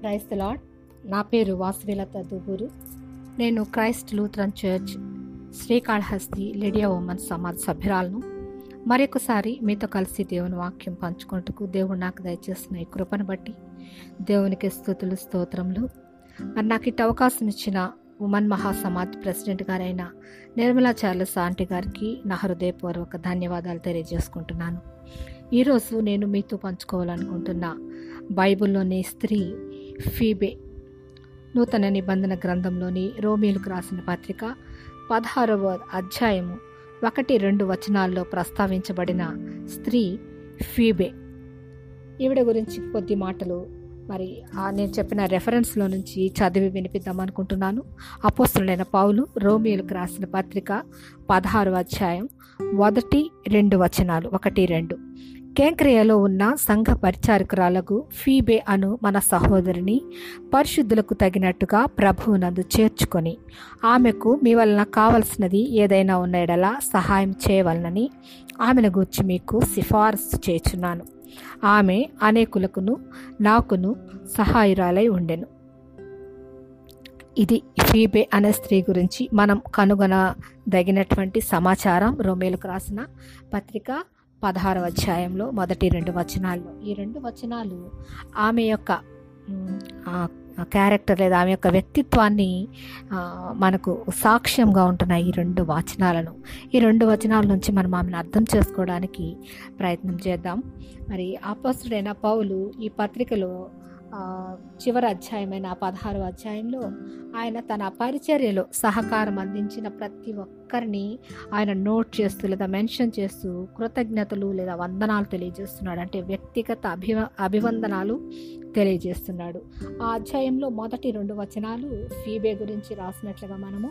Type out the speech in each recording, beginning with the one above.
Price lord నా పేరు వాసవిలత దుబూరు నేను Christ Lutheran Church Srikalahasti Lydia women Samaj సభ్యురాలను. మరొకసారి మీతో కలిసి దేవుని వాక్యం పంచుకుంటూ దేవుడు నాకు దయచేసిన ఈ కృపను బట్టి దేవునికి స్థుతులు స్తోత్రములు. మరి నాకు ఇటు అవకాశం ఇచ్చిన ఉమెన్ మహాసమాజ్ ప్రెసిడెంట్ గారైన నిర్మలా చార్లెస్ ఆంటీ గారికి నా హృదయపూర్వక ధన్యవాదాలు తెలియజేసుకుంటున్నాను. ఈరోజు నేను మీతో పంచుకోవాలనుకుంటున్న బైబిల్లోని స్త్రీ ఫీబే. నూతన నిబంధన గ్రంథంలోని రోమీలకు రాసిన పత్రిక పదహారవ అధ్యాయము ఒకటి రెండు వచనాల్లో ప్రస్తావించబడిన స్త్రీ ఫీబే. ఈవిడ గురించి కొద్ది మాటలు మరి నేను చెప్పిన రెఫరెన్స్లో నుంచి చదివి వినిపిద్దాం అనుకుంటున్నాను. అపోస్తులైన పౌలు రోమియోలకు రాసిన పత్రిక పదహారు అధ్యాయం మొదటి రెండు వచనాలు ఒకటి రెండు. కేంక్రియలో ఉన్న సంఘ పరిచారకురాలకు ఫీబే అను మన సహోదరిని పరిశుద్ధులకు తగినట్టుగా ప్రభువునందు చేర్చుకొని ఆమెకు మీ వలన కావలసినది ఏదైనా ఉన్న ఎడలా సహాయం చేయవలనని ఆమెను గూర్చి మీకు సిఫార్సు చేచున్నాను. ఆమె అనేకులకును నాకును సహాయురాలై ఉండెను. ఇది ఫీబే అనే స్త్రీ గురించి మనం కనుగొనదగినటువంటి సమాచారం. రోమేలకు రాసిన పత్రిక పదహారవ అధ్యాయంలో మొదటి రెండు వచనాల్లో. ఈ రెండు వచనాలు ఆమె యొక్క క్యారెక్టర్ లేదా ఆమె యొక్క వ్యక్తిత్వాన్ని మనకు సాక్ష్యంగా ఉంటున్నాయి ఈ రెండు వచనాలను. ఈ రెండు వచనాల నుంచి మనం ఆమెను అర్థం చేసుకోవడానికి ప్రయత్నం చేద్దాం. మరి అపస్తుడైన పౌలు ఈ పత్రికలో చివరి అధ్యాయమైన పదహారు అధ్యాయంలో ఆయన తన పరిచర్యలో సహకారం అందించిన ప్రతి ఒక్కరిని ఆయన నోట్ చేస్తూ లేదా మెన్షన్ చేస్తూ కృతజ్ఞతలు లేదా వందనాలు తెలియజేస్తున్నాడు. అంటే వ్యక్తిగత అభివ అభివందనాలు తెలియజేస్తున్నాడు. ఆ అధ్యాయంలో మొదటి రెండు వచనాలు ఫీబే గురించి రాసినట్లుగా మనము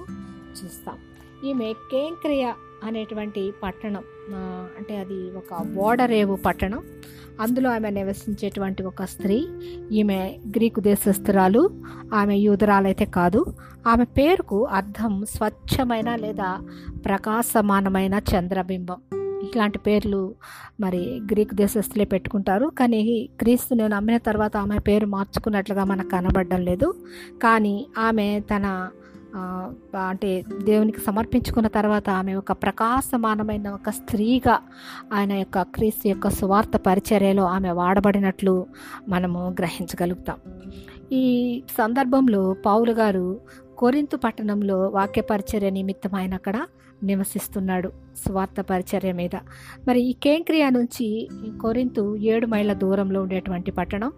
చూస్తాం. ఈమె కేంక్రియ అనేటువంటి పట్టణం అంటే అది ఒక ఓడరేవు పట్టణం. అందులో ఆమె నివసించేటువంటి ఒక స్త్రీ ఈమె గ్రీకు దేశస్తురాలు ఆమె యూదరాలైతే కాదు. ఆమె పేరుకు అర్థం స్వచ్ఛమైన లేదా ప్రకాశమానమైన చంద్రబింబం. ఇలాంటి పేర్లు మరి గ్రీకు దేశస్తులే పెట్టుకుంటారు. కానీ క్రీస్తు నేను నమ్మిన తర్వాత ఆమె పేరు మార్చుకున్నట్లుగా మనకు కనబడడం లేదు. కానీ ఆమె తన అంటే దేవునికి సమర్పించుకున్న తర్వాత ఆమె ఒక ప్రకాశమానమైన ఒక స్త్రీగా ఆయన యొక్క క్రీస్తు యొక్క సువార్త పరిచర్యలో ఆమె వాడబడినట్లు మనము గ్రహించగలుగుతాం. ఈ సందర్భంలో పావులు గారు కొరింతు పట్టణంలో వాక్య పరిచర్య నిమిత్తం ఆయన అక్కడ నివసిస్తున్నాడు స్వార్థ పరిచర్య మీద. మరి ఈ కేంక్రియా నుంచి కొరింతు ఏడు మైళ్ళ దూరంలో ఉండేటువంటి పట్టణం.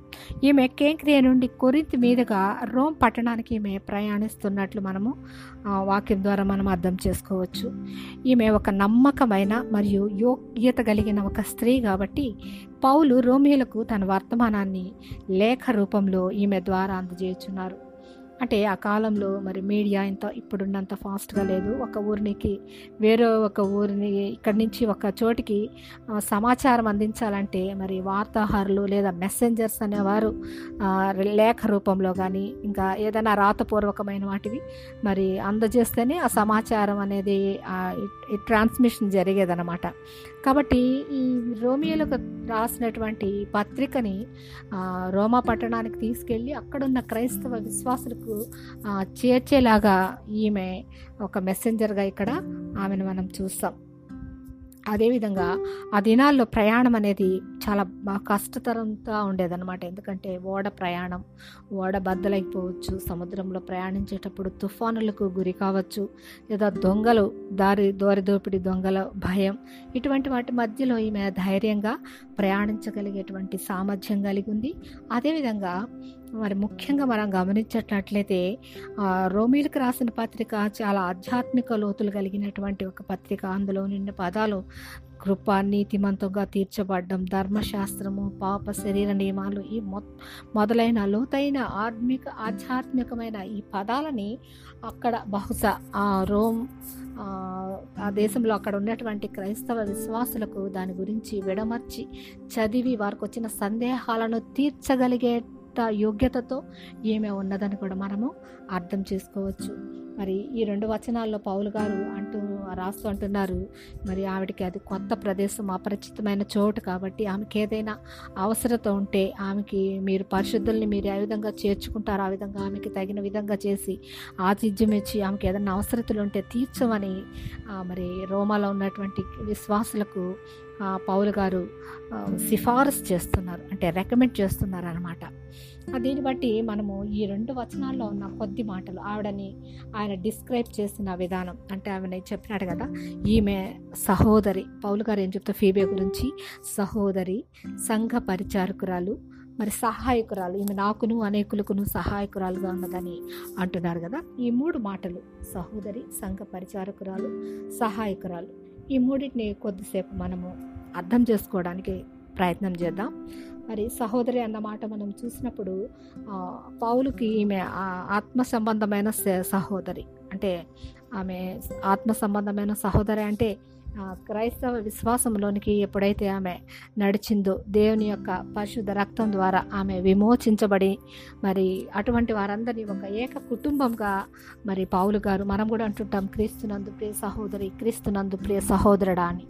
ఈమె కేంక్రియా నుండి కొరింత్ మీదుగా రోమ్ పట్టణానికి ఈమె ప్రయాణిస్తున్నట్లు మనము వాక్యం ద్వారా మనం అర్థం చేసుకోవచ్చు. ఈమె ఒక నమ్మకమైన మరియు యోగ్యత కలిగిన ఒక స్త్రీ కాబట్టి పౌలు రోమిలకు తన వర్తమానాన్ని లేఖ రూపంలో ఈమె ద్వారా అందజేయుచున్నారు. అంటే ఆ కాలంలో మరి మీడియా ఇంత ఇప్పుడున్నంత ఫాస్ట్గా లేదు. ఒక ఊరికి వేరే ఒక ఊరిని ఇక్కడి నుంచి ఒక చోటికి సమాచారం అందించాలంటే మరి వార్తాహారులు లేదా మెసెంజర్స్ అనేవారు లేఖ రూపంలో కానీ ఇంకా ఏదైనా రాతపూర్వకమైన వాటివి మరి అందజేస్తేనే ఆ సమాచారం అనేది ట్రాన్స్మిషన్ జరిగేదన్నమాట. కాబట్టి ఈ రోమియోలకు రాసినటువంటి పత్రికని రోమా పట్టణానికి తీసుకెళ్ళి అక్కడున్న క్రైస్తవ విశ్వాసులకు చేర్చేలాగా ఈమె ఒక మెసెంజర్గా ఇక్కడ ఆమెను మనం చూస్తాం. అదేవిధంగా ఆ దినాల్లో ప్రయాణం అనేది చాలా కష్టతరంగా ఉండేదన్నమాట. ఎందుకంటే ఓడ ప్రయాణం ఓడ బద్దలైపోవచ్చు సముద్రంలో ప్రయాణించేటప్పుడు తుఫానులకు గురి కావచ్చు లేదా దొంగలు దారి దోరిదోపిడి దొంగల భయం ఇటువంటి వాటి మధ్యలో ఈమె ధైర్యంగా ప్రయాణించగలిగేటువంటి సామర్థ్యం కలిగి ఉంది. అదేవిధంగా మరి ముఖ్యంగా మనం గమనించేటట్లయితే రోమిలకు రాసిన పత్రిక చాలా ఆధ్యాత్మిక లోతులు కలిగినటువంటి ఒక పత్రిక. అందులో నిన్న పదాలు కృప నీతిమంతంగా తీర్చబడ్డం ధర్మశాస్త్రము పాప శరీర నియమాలు ఈ మొదలైన లోతైన ఆత్మిక ఆధ్యాత్మికమైన ఈ పదాలని అక్కడ బహుశా ఆ రోమ్ ఆ దేశంలో అక్కడ ఉన్నటువంటి క్రైస్తవ విశ్వాసులకు దాని గురించి విడమర్చి చదివి వారికి వచ్చిన సందేహాలను తీర్చగలిగే యోగ్యతతో ఏమే ఉన్నదని కూడా మనము అర్థం చేసుకోవచ్చు. మరి ఈ రెండు వచనాల్లో పౌలు గారు అంటూ రాస్తూ అంటున్నారు మరి ఆవిడకి అది కొత్త ప్రదేశం అపరిచితమైన చోటు కాబట్టి ఆమెకి ఏదైనా అవసరత ఉంటే ఆమెకి మీరు పరిశుద్ధుల్ని మీరు ఏ విధంగా చేర్చుకుంటారో ఆ విధంగా ఆమెకి తగిన విధంగా చేసి ఆతిథ్యం ఇచ్చి ఆమెకి ఏదైనా అవసరతలు ఉంటే తీర్చమని మరి రోమాలో ఉన్నటువంటి విశ్వాసులకు పౌలు గారు సిఫారసు చేస్తున్నారు అంటే రికమెండ్ చేస్తున్నారు అనమాట దీన్ని బట్టి మనము ఈ రెండు వచనాల్లో ఉన్న కొద్ది మాటలు ఆవిడని ఆయన డిస్క్రైబ్ చేసిన విధానం అంటే ఆమె చెప్పినాడు కదా ఈమె సహోదరి పౌలు గారు ఏం చెప్తా ఫీబే గురించి సహోదరి సంఘ పరిచారకురాలు మరి సహాయకురాలు ఈమె నాకును అనేకులకును సహాయకురాలుగా ఉన్నదని అంటున్నారు కదా. ఈ మూడు మాటలు సహోదరి సంఘ పరిచారకురాలు సహాయకురాలు ఈ మూడింటిని కొద్దిసేపు మనము అర్థం చేసుకోవడానికి ప్రయత్నం చేద్దాం. మరి సహోదరి అన్నమాట మనం చూసినప్పుడు ఆ, పౌలుకి ఈమె ఆ ఆత్మ సంబంధమైన స- సహోదరి. అంటే ఆమె ఆత్మ సంబంధమైన సహోదరి అంటే క్రైస్తవ విశ్వాసంలోనికి ఎప్పుడైతే ఆమె నడిచిందో దేవుని యొక్క పరిశుద్ధ రక్తం ద్వారా ఆమె విమోచించబడి మరి అటువంటి వారందరినీ ఒక ఏక కుటుంబంగా మరి పావులు గారు మనం కూడా అంటుంటాం క్రీస్తునందు ప్రియ సహోదరి క్రీస్తునందు ప్రియ సహోదరుడా అని.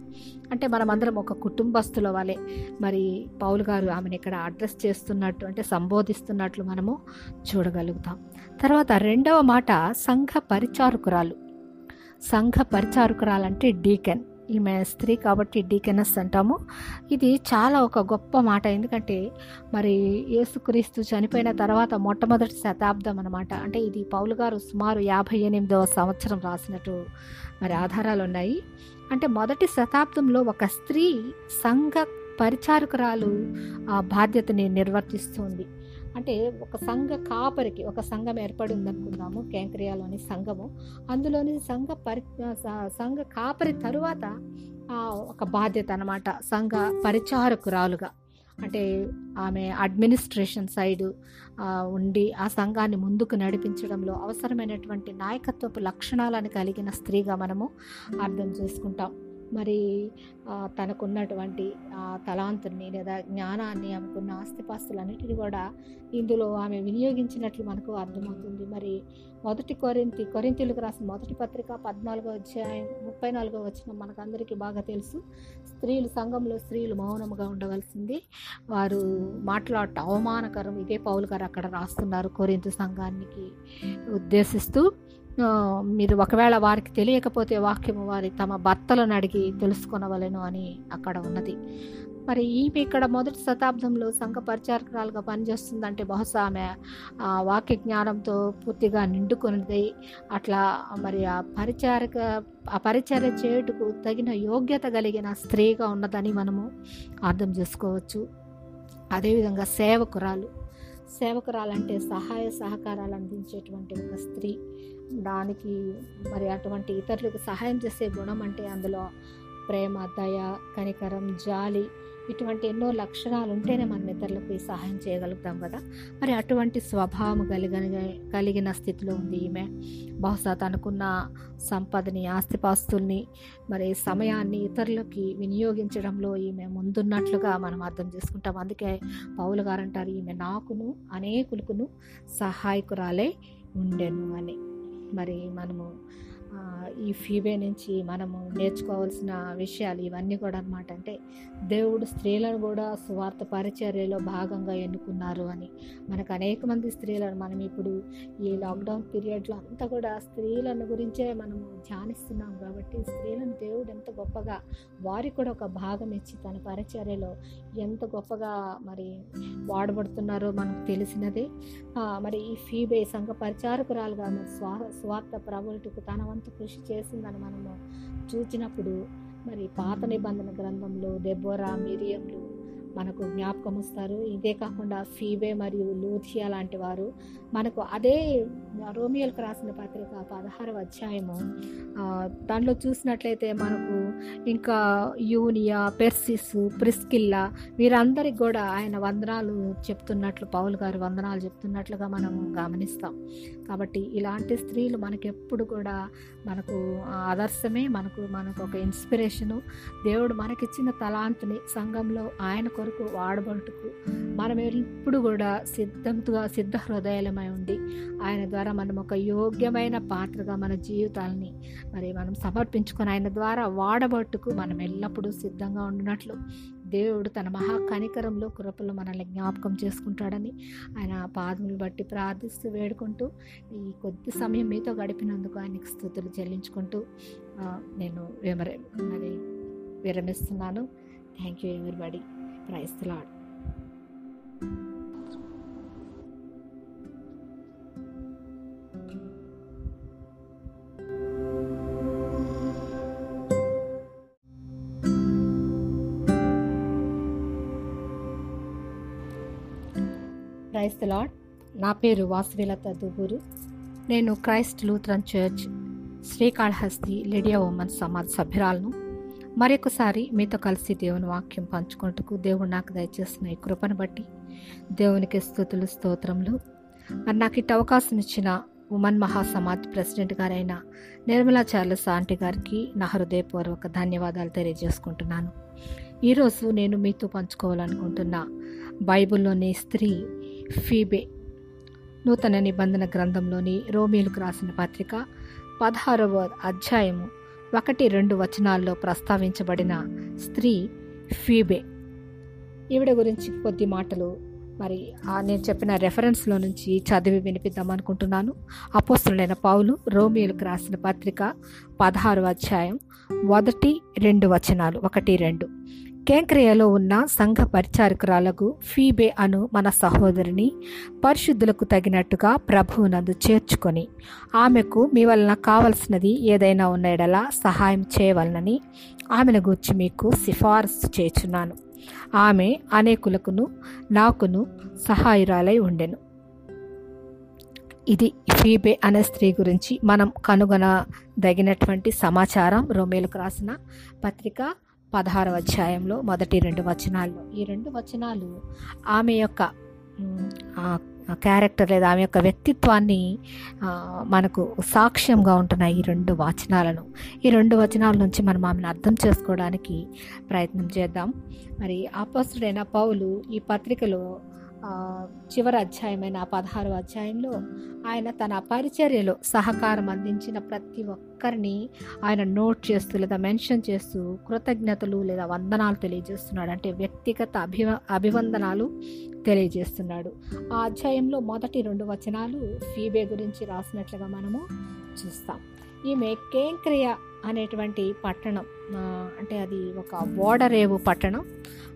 అంటే మనమందరం ఒక కుటుంబస్తుల వలె మరి పౌలు గారు ఆమెను ఇక్కడ అడ్రస్ చేస్తున్నట్టు అంటే సంబోధిస్తున్నట్లు మనము చూడగలుగుతాం. తర్వాత రెండవ మాట సంఘ పరిచారకురాలు. సంఘ పరిచారకురాలంటే డీకెన్. ఈమె స్త్రీ కాబట్టి డీకెనస్ అంటాము. ఇది చాలా ఒక గొప్ప మాట. ఎందుకంటే మరి యేసుక్రీస్తు చనిపోయిన తర్వాత మొట్టమొదటి శతాబ్దం అనమాట అంటే ఇది పౌలు గారు సుమారు యాభై ఎనిమిదవ సంవత్సరం రాసినట్టు మరి ఆధారాలు ఉన్నాయి. అంటే మొదటి శతాబ్దంలో ఒక స్త్రీ సంఘ పరిచారకురాలు ఆ బాధ్యతని నిర్వర్తిస్తుంది. అంటే ఒక సంఘ కాపరికి ఒక సంఘం ఏర్పడి ఉందనుకుందాము కేంక్రియాలోని సంఘము. అందులోని సంఘ పరి సంఘ కాపరి తరువాత ఒక బాధ్యత అనమాట సంఘ పరిచారకురాలుగా. అంటే ఆమె అడ్మినిస్ట్రేషన్ సైడు ఉండి ఆ సంఘాన్ని ముందుకు నడిపించడంలో అవసరమైనటువంటి నాయకత్వపు లక్షణాలను కలిగిన స్త్రీగా మనము అర్థం చేసుకుంటాం. మరి తనకున్నటువంటి తలాంతుని లేదా జ్ఞానాన్ని ఆమెకున్న ఆస్తిపాస్తులన్నిటిని కూడా ఇందులో ఆమె వినియోగించినట్లు మనకు అర్థమవుతుంది. మరి మొదటి కొరింతి కొరింతీలకు రాసిన మొదటి పత్రిక పద్నాలుగో అధ్యాయం ముప్పై నాలుగో వచ్చిన మనకందరికీ బాగా తెలుసు. స్త్రీలు సంఘంలో స్త్రీలు మౌనముగా ఉండవలసింది. వారు మాట్లాడటం అవమానకరం. ఇదే పౌలు గారు అక్కడ రాస్తున్నారు కొరింత సంఘానికి ఉద్దేశిస్తూ. మీరు ఒకవేళ వారికి తెలియకపోతే వాక్యము వారి తమ భర్తలను అడిగి తెలుసుకొనవలెను అని అక్కడ ఉన్నది. మరి ఈమె ఇక్కడ మొదటి శతాబ్దంలో సంఘ పరిచారకురాలుగా పనిచేస్తుందంటే బహుశా ఆమె ఆ వాక్య జ్ఞానంతో పూర్తిగా నిండుకున్నది. అట్లా మరి ఆ పరిచారక ఆ పరిచర్య చేయుటకు తగిన యోగ్యత కలిగిన స్త్రీగా ఉన్నదని మనము అర్థం చేసుకోవచ్చు. అదేవిధంగా సేవకురాలు. సేవకురాలు అంటే సహాయ సహకారాలు అందించేటువంటి ఒక స్త్రీ. దానికి మరి అటువంటి ఇతరులకు సహాయం చేసే గుణం అంటే అందులో ప్రేమ దయ కనికరం జాలి ఇటువంటి ఎన్నో లక్షణాలు ఉంటేనే మనం ఇతరులకు ఈ సహాయం చేయగలుగుతాం కదా. మరి అటువంటి స్వభావం కలిగిన కలిగిన స్థితిలో ఉంది ఈమె. బహుశా తనకున్న సంపదని ఆస్తిపాస్తుల్ని మరి సమయాన్ని ఇతరులకి వినియోగించడంలో ఈమె ముందున్నట్లుగా మనం అర్థం చేసుకుంటాం. అందుకే పౌలు గారు అంటారు ఈమె నాకును అనేకులకును సహాయకురాలే ఉండెను అని. మరి మనము ఆ, ఈ ఫీబే నుంచి మనము నేర్చుకోవాల్సిన విషయాలు ఇవన్నీ కూడా అనమాట అంటే దేవుడు స్త్రీలను కూడా స్వార్థ పరిచర్యలో భాగంగా ఎన్నుకున్నారు అని. మనకు అనేక మంది స్త్రీలను మనం ఇప్పుడు ఈ లాక్డౌన్ పీరియడ్లో అంతా కూడా స్త్రీలను గురించే మనము ధ్యానిస్తున్నాం కాబట్టి స్త్రీలను దేవుడు ఎంత గొప్పగా వారికి కూడా ఒక భాగం ఇచ్చి తన పరిచర్యలో ఎంత గొప్పగా మరి వాడబడుతున్నారో మనకు తెలిసినదే. మరి ఈ ఫీబే సంఘ పరిచారకురాలుగా మరి స్వా స్వార్థ ప్రబలుటకు తన వంతు కృషి చేసిందని మనము చూచినప్పుడు మరి పాత నిబంధన గ్రంథంలో దెబ్బోరా మిరియంలు మనకు జ్ఞాపకం వస్తారు ఇదే కాకుండా ఫీబే మరియు లూథియా లాంటి వారు మనకు అదే రోమియోలకు రాసిన పత్రిక పదహారవ అధ్యాయము దానిలో దాంట్లో చూసినట్లయితే మనకు ఇంకా యూనియా పెర్సిస్ ప్రిస్కిల్లా వీరందరికి కూడా ఆయన వందనాలు చెప్తున్నట్లు పౌల్ గారు వందనాలు చెప్తున్నట్లుగా మనం గమనిస్తాం. కాబట్టి ఇలాంటి స్త్రీలు మనకెప్పుడు కూడా మనకు ఆదర్శమే మనకు మనకు ఒక ఇన్స్పిరేషను. దేవుడు మనకిచ్చిన తలాంతుని సంఘంలో ఆయనకు కొరకు వాడబడుటకు మనం ఎప్పుడు కూడా సిద్ధంగా సిద్ధ హృదయాలమై ఉండి ఆయన ద్వారా మనం ఒక యోగ్యమైన పాత్రగా మన జీవితాలని మరి మనం సమర్పించుకొని ఆయన ద్వారా వాడబట్టుకు మనం ఎల్లప్పుడూ సిద్ధంగా ఉండినట్లు దేవుడు తన మహా కనికరంలో కృపలో మనల్ని జ్ఞాపకం చేసుకుంటాడని ఆయన పాదములు బట్టి ప్రార్థిస్తూ వేడుకుంటూ ఈ కొద్ది సమయం మీతో గడిపినందుకు ఆయనకి స్థుతులు చెల్లించుకుంటూ నేను విమరే మరి విరమిస్తున్నాను. Thank you everybody praise lord lord నా పేరు వాసువేలత దుబూరు నేను Christ Lutheran Church Srikalahasti Lydia women Samaj సభ్యురాలను మరొకసారి మీతో కలిసి దేవుని వాక్యం పంచుకున్నట్టుకు దేవుడు నాకు దయచేసిన ఈ కృపను బట్టి దేవునికి స్థుతులు స్తోత్రములు. మరి నాకు ఇటు అవకాశం ఇచ్చిన ఉమన్ మహాసమాజ్ ప్రెసిడెంట్ గారైన నిర్మలా చార్లెస్ ఆంటీ గారికి నా హృదయపూర్వక ధన్యవాదాలు తెలియజేసుకుంటున్నాను. ఈరోజు నేను మీతో పంచుకోవాలనుకుంటున్న బైబిల్లోని స్త్రీ ఫీబే నూతన నిబంధన గ్రంథంలోని రోమిలకు రాసిన పత్రిక పదహారవ అధ్యాయము ఒకటి రెండు వచనాల్లో ప్రస్తావించబడిన స్త్రీ ఫీబే. ఈవిడ గురించి కొద్ది మాటలు. మరి నేను చెప్పిన రెఫరెన్స్లో నుంచి చదివి వినిపిద్దాం అనుకుంటున్నాను. అపోస్తులైన పౌలు రోమియోలకు రాసిన పత్రిక పదహారు అధ్యాయం మొదటి రెండు వచనాలు ఒకటి రెండు. కేంక్రియలో ఉన్న సంఘ పరిచారకురాలకు ఫీబే అను మన సహోదరిని పరిశుద్ధులకు తగినట్టుగా ప్రభువునందు చేర్చుకొని ఆమెకు మీ వలన కావలసినది ఏదైనా ఉన్న ఎడల సహాయం చేయవలనని ఆమెను గూర్చి మీకు సిఫారసు చేచున్నాను. ఆమె అనేకులకును నాకును సహాయురాలై ఉండెను. ఇది ఫీబే అనే స్త్రీ గురించి మనం కనుగొనదగినటువంటి సమాచారం. రోమేలకు రాసిన పత్రిక పదహారవ అధ్యాయంలో మొదటి రెండు వచనాల్లో ఈ రెండు వచనాలు ఆమె యొక్క క్యారెక్టర్ లేదా ఆమె యొక్క వ్యక్తిత్వాన్ని మనకు సాక్ష్యంగా ఉంటున్నాయి ఈ రెండు వచనాలను. ఈ రెండు వచనాల నుంచి మనం ఆమెను అర్థం చేసుకోవడానికి ప్రయత్నం చేద్దాం. మరి అపస్తుడైన పౌలు ఈ పత్రికలో చివరి అధ్యాయమైన పదహారు అధ్యాయంలో ఆయన తన పరిచర్యలో సహకారం అందించిన ప్రతి ఒక్కరిని ఆయన నోట్ చేస్తూ లేదా మెన్షన్ చేస్తూ కృతజ్ఞతలు లేదా వందనాలు తెలియజేస్తున్నాడు. అంటే వ్యక్తిగత అభివ అభివందనాలు తెలియజేస్తున్నాడు. ఆ అధ్యాయంలో మొదటి రెండు వచనాలు ఫీబే గురించి రాసినట్లుగా మనము చూస్తాం. ఈమె కేంక్రియ అనేటువంటి పట్టణం అంటే అది ఒక ఓడరేవు పట్టణం.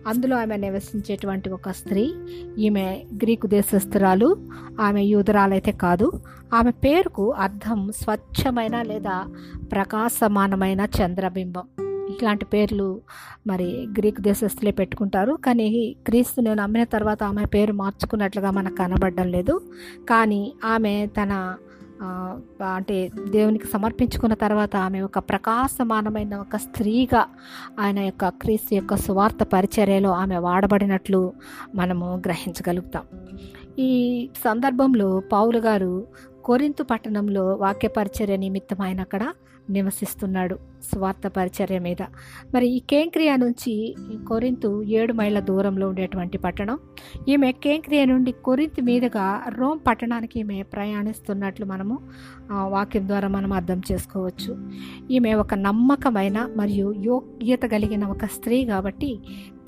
అందులో ఆమె నివసించేటువంటి ఒక స్త్రీ ఈమె గ్రీకు దేశస్థురాలు ఆమె యూదురాలైతే కాదు. ఆమె పేరుకు అర్థం స్వచ్ఛమైన లేదా ప్రకాశమానమైన చంద్రబింబం. ఇలాంటి పేర్లు మరి గ్రీకు దేశస్తులే పెట్టుకుంటారు. కానీ క్రీస్తుని నమ్మిన తర్వాత ఆమె పేరు మార్చుకున్నట్లుగా మనకు కనబడడం లేదు. కానీ ఆమె తన అంటే దేవునికి సమర్పించుకున్న తర్వాత ఆమె ఒక ప్రకాశమానమైన ఒక స్త్రీగా ఆయన యొక్క క్రీస్తు యొక్క సువార్త పరిచర్యలో ఆమె వాడబడినట్లు మనము గ్రహించగలుగుతాం. ఈ సందర్భంలో పావులు గారు కొరింతు పట్టణంలో వాక్య పరిచర్య నిమిత్తం ఆయన అక్కడ నివసిస్తున్నాడు స్వార్థ పరిచర్య మీద. మరి ఈ కేంక్రియా నుంచి ఈ కొరింతు ఏడు మైళ్ళ దూరంలో ఉండేటువంటి పట్టణం. ఈమె కేంక్రియా నుండి కొరింత్ మీదుగా రోమ్ పట్టణానికి ఈమె ప్రయాణిస్తున్నట్లు మనము వాక్యం ద్వారా మనం అర్థం చేసుకోవచ్చు. ఈమె ఒక నమ్మకమైన మరియు యోగ్యత కలిగిన ఒక స్త్రీ కాబట్టి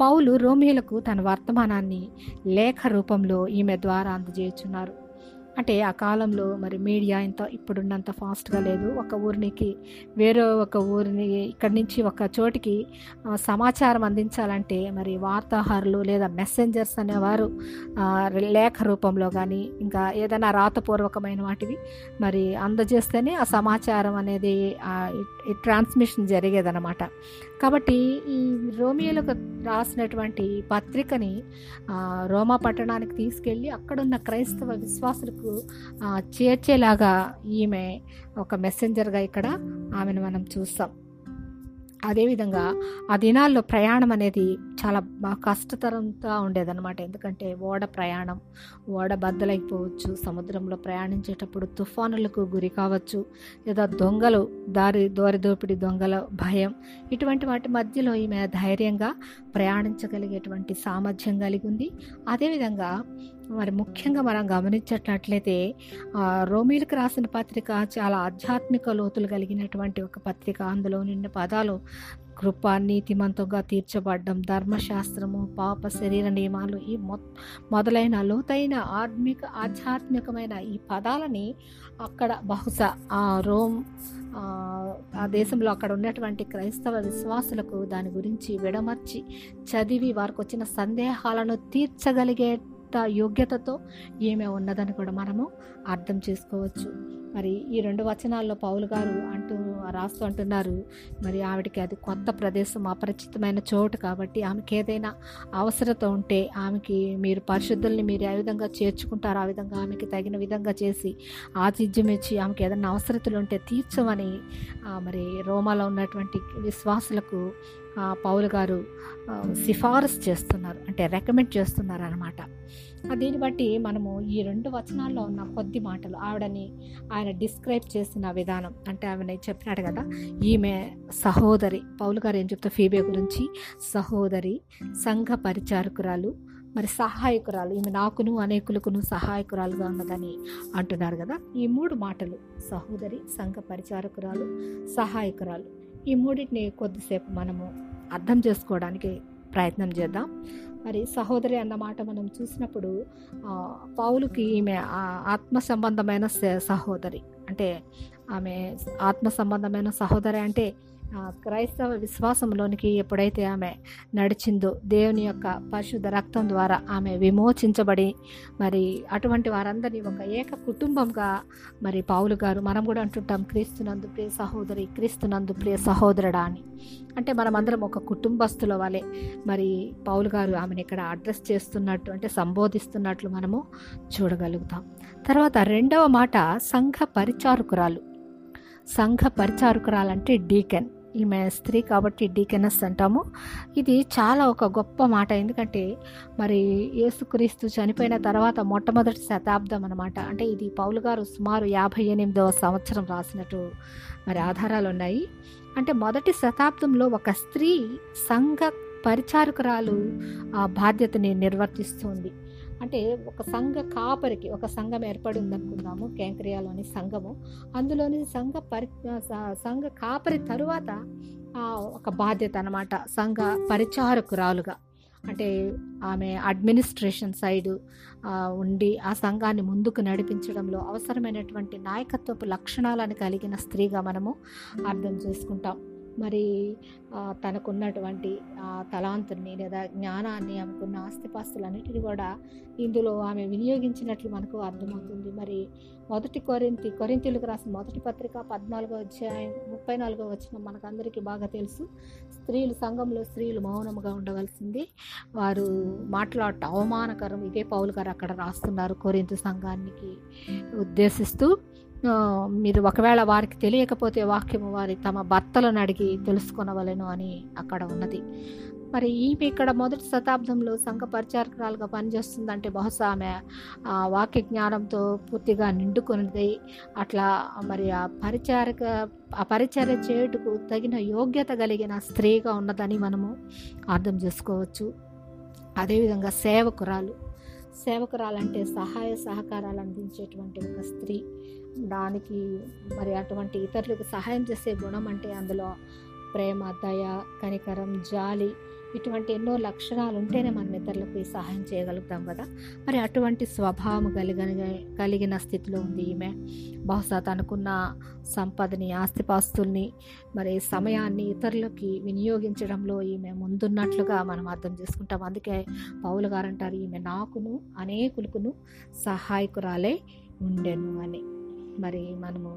పౌలు రోమిలకు తన వర్తమానాన్ని లేఖ రూపంలో ఈమె ద్వారా అందజేయుచున్నారు. అంటే ఆ కాలంలో మరి మీడియా ఇంత ఇప్పుడున్నంత ఫాస్ట్గా లేదు. ఒక ఊరికి వేరే ఒక ఊరిని ఇక్కడి నుంచి ఒక చోటికి సమాచారం అందించాలంటే మరి వార్తాహారులు లేదా మెసెంజర్స్ అనేవారు లేఖ రూపంలో కానీ ఇంకా ఏదైనా రాతపూర్వకమైన వాటివి మరి అందజేస్తేనే ఆ సమాచారం అనేది ట్రాన్స్మిషన్ జరిగేదన్నమాట. కాబట్టి ఈ రోమియోలకు రాసినటువంటి పత్రికని రోమా పట్టణానికి తీసుకెళ్ళి అక్కడున్న క్రైస్తవ విశ్వాసులకు చేర్చేలాగా ఈమె ఒక మెసెంజర్గా ఇక్కడ ఆమెను మనం చూస్తాం. అదేవిధంగా ఆ దినాల్లో ప్రయాణం అనేది చాలా బాగా కష్టతరంగా ఉండేదన్నమాట. ఎందుకంటే ఓడ ప్రయాణం ఓడ బద్దలైపోవచ్చు సముద్రంలో ప్రయాణించేటప్పుడు తుఫానులకు గురి కావచ్చు లేదా దొంగలు దారి దోరిదోపిడి దొంగల భయం ఇటువంటి వాటి మధ్యలో ఈమె ధైర్యంగా ప్రయాణించగలిగేటువంటి సామర్థ్యం కలిగి ఉంది. అదేవిధంగా మరి ముఖ్యంగా మనం గమనించేటట్లయితే రోమిలకు రాసిన పత్రిక చాలా ఆధ్యాత్మిక లోతులు కలిగినటువంటి ఒక పత్రిక. అందులో నిన్న పదాలు కృప నీతిమంతంగా తీర్చబడ్డం ధర్మశాస్త్రము పాప శరీర నియమాలు ఈ మొ మొదలైన లోతైన ఆత్మిక ఆధ్యాత్మికమైన ఈ పదాలని అక్కడ బహుశా ఆ రోమ్ ఆ, దేశంలో అక్కడ ఉన్నటువంటి క్రైస్తవ విశ్వాసులకు దాని గురించి విడమర్చి చదివి వారికి వచ్చిన సందేహాలను తీర్చగలిగే యోగ్యతతో ఏమే ఉన్నదని కూడా మనము అర్థం చేసుకోవచ్చు. మరి ఈ రెండు వచనాల్లో పౌలు గారు అంటూ రాస్తూ అంటున్నారు. మరి ఆవిడకి అది కొత్త ప్రదేశం అపరిచితమైన చోటు కాబట్టి ఆమెకి ఏదైనా అవసరత ఉంటే ఆమెకి మీరు పరిశుద్ధుల్ని మీరు ఏ విధంగా చేర్చుకుంటారో ఆ విధంగా ఆమెకి తగిన విధంగా చేసి ఆతిథ్యం ఇచ్చి ఆమెకి ఏదైనా అవసరతలు ఉంటే తీర్చమని మరి రోమాలో ఉన్నటువంటి విశ్వాసులకు పౌలు గారు సిఫారసు చేస్తున్నారు. అంటే రికమెండ్ చేస్తున్నారు అనమాట దీన్ని బట్టి మనము ఈ రెండు వచనాల్లో ఉన్న కొద్ది మాటలు ఆవిడని ఆయన డిస్క్రైబ్ చేసిన విధానం అంటే ఆమె చెప్పినాడు కదా ఈమె సహోదరి పౌలు గారు ఏం చెప్తా ఫీబే గురించి సహోదరి సంఘ పరిచారకురాలు మరి సహాయకురాలు ఈమె నాకును అనేకులకును సహాయకురాలుగా ఉన్నదని అంటున్నారు కదా. ఈ మూడు మాటలు సహోదరి సంఘ పరిచారకురాలు సహాయకురాలు ఈ మూడింటిని కొద్దిసేపు మనము అర్థం చేసుకోవడానికి ప్రయత్నం చేద్దాం. మరి సహోదరి అన్నమాట మనం చూసినప్పుడు ఆ, పౌలుకి ఈమె ఆత్మ సంబంధమైన స- సహోదరి. అంటే ఆమె ఆత్మ సంబంధమైన సహోదరి అంటే క్రైస్తవ విశ్వాసంలోనికి ఎప్పుడైతే ఆమె నడిచిందో దేవుని యొక్క పరిశుద్ధ రక్తం ద్వారా ఆమె విమోచించబడి మరి అటువంటి వారందరినీ ఒక ఏక కుటుంబంగా మరి పావులు గారు మనం కూడా అంటుంటాం క్రీస్తునందు ప్రియ సహోదరి క్రీస్తునందు ప్రియ సహోదరుడా అని. అంటే మనమందరం ఒక కుటుంబస్తుల వలె మరి పౌలు గారు ఆమెను ఇక్కడ అడ్రస్ చేస్తున్నట్టు అంటే సంబోధిస్తున్నట్లు మనము చూడగలుగుతాం. తర్వాత రెండవ మాట సంఘ పరిచారకురాలు. సంఘ పరిచారకురాలంటే డీకెన్. ఈమె స్త్రీ కాబట్టి డీకెనస్ అంటాము. ఇది చాలా ఒక గొప్ప మాట. ఎందుకంటే మరి యేసుక్రీస్తు చనిపోయిన తర్వాత మొట్టమొదటి శతాబ్దం అనమాట అంటే ఇది పౌలు గారు సుమారు యాభై ఎనిమిదవ సంవత్సరం రాసినట్టు మరి ఆధారాలు ఉన్నాయి. అంటే మొదటి శతాబ్దంలో ఒక స్త్రీ సంఘ పరిచారకురాలు ఆ బాధ్యతని నిర్వర్తిస్తుంది. అంటే ఒక సంఘ కాపరికి ఒక సంఘం ఏర్పడి ఉందనుకుందాము కేంక్రియాలోని సంఘము. అందులోని సంఘ పరి సంఘ కాపరి తరువాత ఆ, ఒక బాధ్యత అనమాట సంఘ పరిచారకురాలుగా. అంటే ఆమె అడ్మినిస్ట్రేషన్ సైడు ఉండి ఆ సంఘాన్ని ముందుకు నడిపించడంలో అవసరమైనటువంటి నాయకత్వపు లక్షణాలను కలిగిన స్త్రీగా మనము అర్థం చేసుకుంటాం. మరి తనకున్నటువంటి తలాంతుని లేదా జ్ఞానాన్ని ఆమెకున్న ఆస్తిపాస్తులన్నిటిని కూడా ఇందులో ఆమె వినియోగించినట్లు మనకు అర్థమవుతుంది. మరి మొదటి కొరింతి కొరింతీలకు రాసిన మొదటి పత్రిక పద్నాలుగో అధ్యాయం ముప్పై నాలుగో వచ్చిన మనకందరికీ బాగా తెలుసు. స్త్రీలు సంఘంలో స్త్రీలు మౌనముగా ఉండవలసింది. వారు మాట్లాడటం అవమానకరం. ఇదే పౌలు గారు అక్కడ రాస్తున్నారు కొరింత సంఘానికి ఉద్దేశిస్తూ. మీరు ఒకవేళ వారికి తెలియకపోతే వాక్యము వారి తమ భర్తలను అడిగి తెలుసుకొనవలెను అని అక్కడ ఉన్నది. మరి ఈమె ఇక్కడ మొదటి శతాబ్దంలో సంఘ పరిచారకురాలుగా పనిచేస్తుందంటే బహుశా ఆమె ఆ వాక్య జ్ఞానంతో పూర్తిగా నిండుకున్నది. అట్లా మరి ఆ పరిచారక ఆ పరిచర్య చేయుటకు తగిన యోగ్యత కలిగిన స్త్రీగా ఉన్నదని మనము అర్థం చేసుకోవచ్చు. అదేవిధంగా సేవకురాలు. సేవకురాలంటే సహాయ సహకారాలు అందించేటువంటి ఒక స్త్రీ. దానికి మరి అటువంటి ఇతరులకు సహాయం చేసే గుణం అంటే అందులో ప్రేమ దయ కనికరం జాలి ఇటువంటి ఎన్నో లక్షణాలు ఉంటేనే మనం ఇతరులకు ఈ సహాయం చేయగలుగుతాం కదా. మరి అటువంటి స్వభావం కలిగిన కలిగిన స్థితిలో ఉంది ఈమె. బహుశా తనకున్న సంపదని ఆస్తిపాస్తుల్ని మరి సమయాన్ని ఇతరులకి వినియోగించడంలో ఈమె ముందున్నట్లుగా మనం అర్థం చేసుకుంటాం. అందుకే పౌలు గారు అంటారు ఈమె నాకును అనేకులకును సహాయకురాలే ఉండెను అని. మరి మనము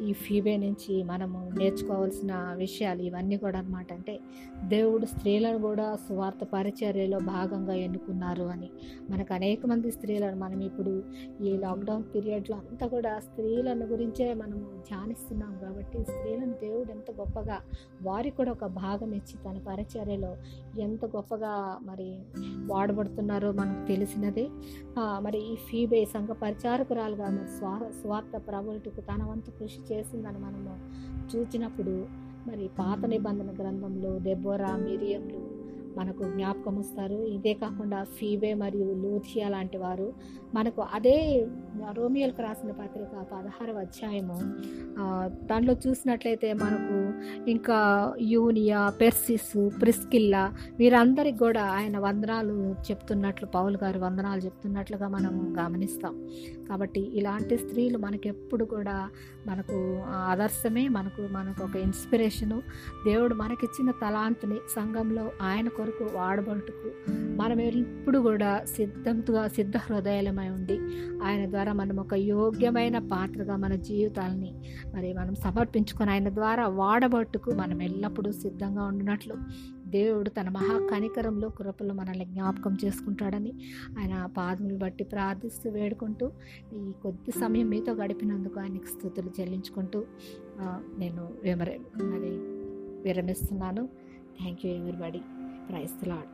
ఈ ఫీబే నుంచి మనము నేర్చుకోవాల్సిన విషయాలు ఇవన్నీ కూడా అనమాట అంటే దేవుడు స్త్రీలను కూడా స్వార్థ పరిచర్యలో భాగంగా ఎన్నుకున్నారు అని. మనకు అనేక మంది స్త్రీలను మనం ఇప్పుడు ఈ లాక్డౌన్ పీరియడ్లో అంతా కూడా స్త్రీలను గురించే మనము ధ్యానిస్తున్నాం కాబట్టి స్త్రీలను దేవుడు ఎంత గొప్పగా వారికి కూడా ఒక భాగం ఇచ్చి తన పరిచర్యలో ఎంత గొప్పగా మరి వాడబడుతున్నారో మనకు తెలిసినదే. మరి ఈ ఫీబే సంఘ పరిచారకురాలుగా మరి స్వార్ స్వార్థ ప్రబలుటకు తన వంతు కృషి చేసిందని మనము చూచినప్పుడు మరి పాత నిబంధన గ్రంథంలో దెబ్బోరా మిరియంలు మనకు జ్ఞాపకం వస్తారు. ఇదే కాకుండా ఫీబే మరియు లూథియా లాంటి వారు మనకు అదే రోమియోలకు రాసిన పత్రిక పదహారవ అధ్యాయము దానిలో దాంట్లో చూసినట్లయితే మనకు ఇంకా యూనియా పెర్సిస్ ప్రిస్కిల్లా వీరందరికి కూడా ఆయన వందనాలు చెప్తున్నట్లు పౌల్ గారు వందనాలు చెప్తున్నట్లుగా మనం గమనిస్తాం. కాబట్టి ఇలాంటి స్త్రీలు మనకి ఎప్పుడు కూడా మనకు ఆదర్శమే మనకు మనకు ఒక ఇన్స్పిరేషను దేవుడు మనకిచ్చిన తలాంతుని సంఘంలో ఆయనకు కొరకు వాడబడుటకు మనం ఎప్పుడు కూడా సిద్ధంగా సిద్ధ హృదయాలమై ఉండి ఆయన ద్వారా మనం ఒక యోగ్యమైన పాత్రగా మన జీవితాలని మరి మనం సమర్పించుకొని ఆయన ద్వారా వాడబట్టుకు మనం ఎల్లప్పుడూ సిద్ధంగా ఉండినట్లు దేవుడు తన మహా కనికరంలో కృపలో మనల్ని జ్ఞాపకం చేసుకుంటాడని ఆయన పాదములు బట్టి ప్రార్థిస్తూ వేడుకుంటూ ఈ కొద్ది సమయం మీతో గడిపినందుకు ఆయనకి స్థుతులు చెల్లించుకుంటూ నేను విమరే మరి విరమిస్తున్నాను. Thank you everybody praise lord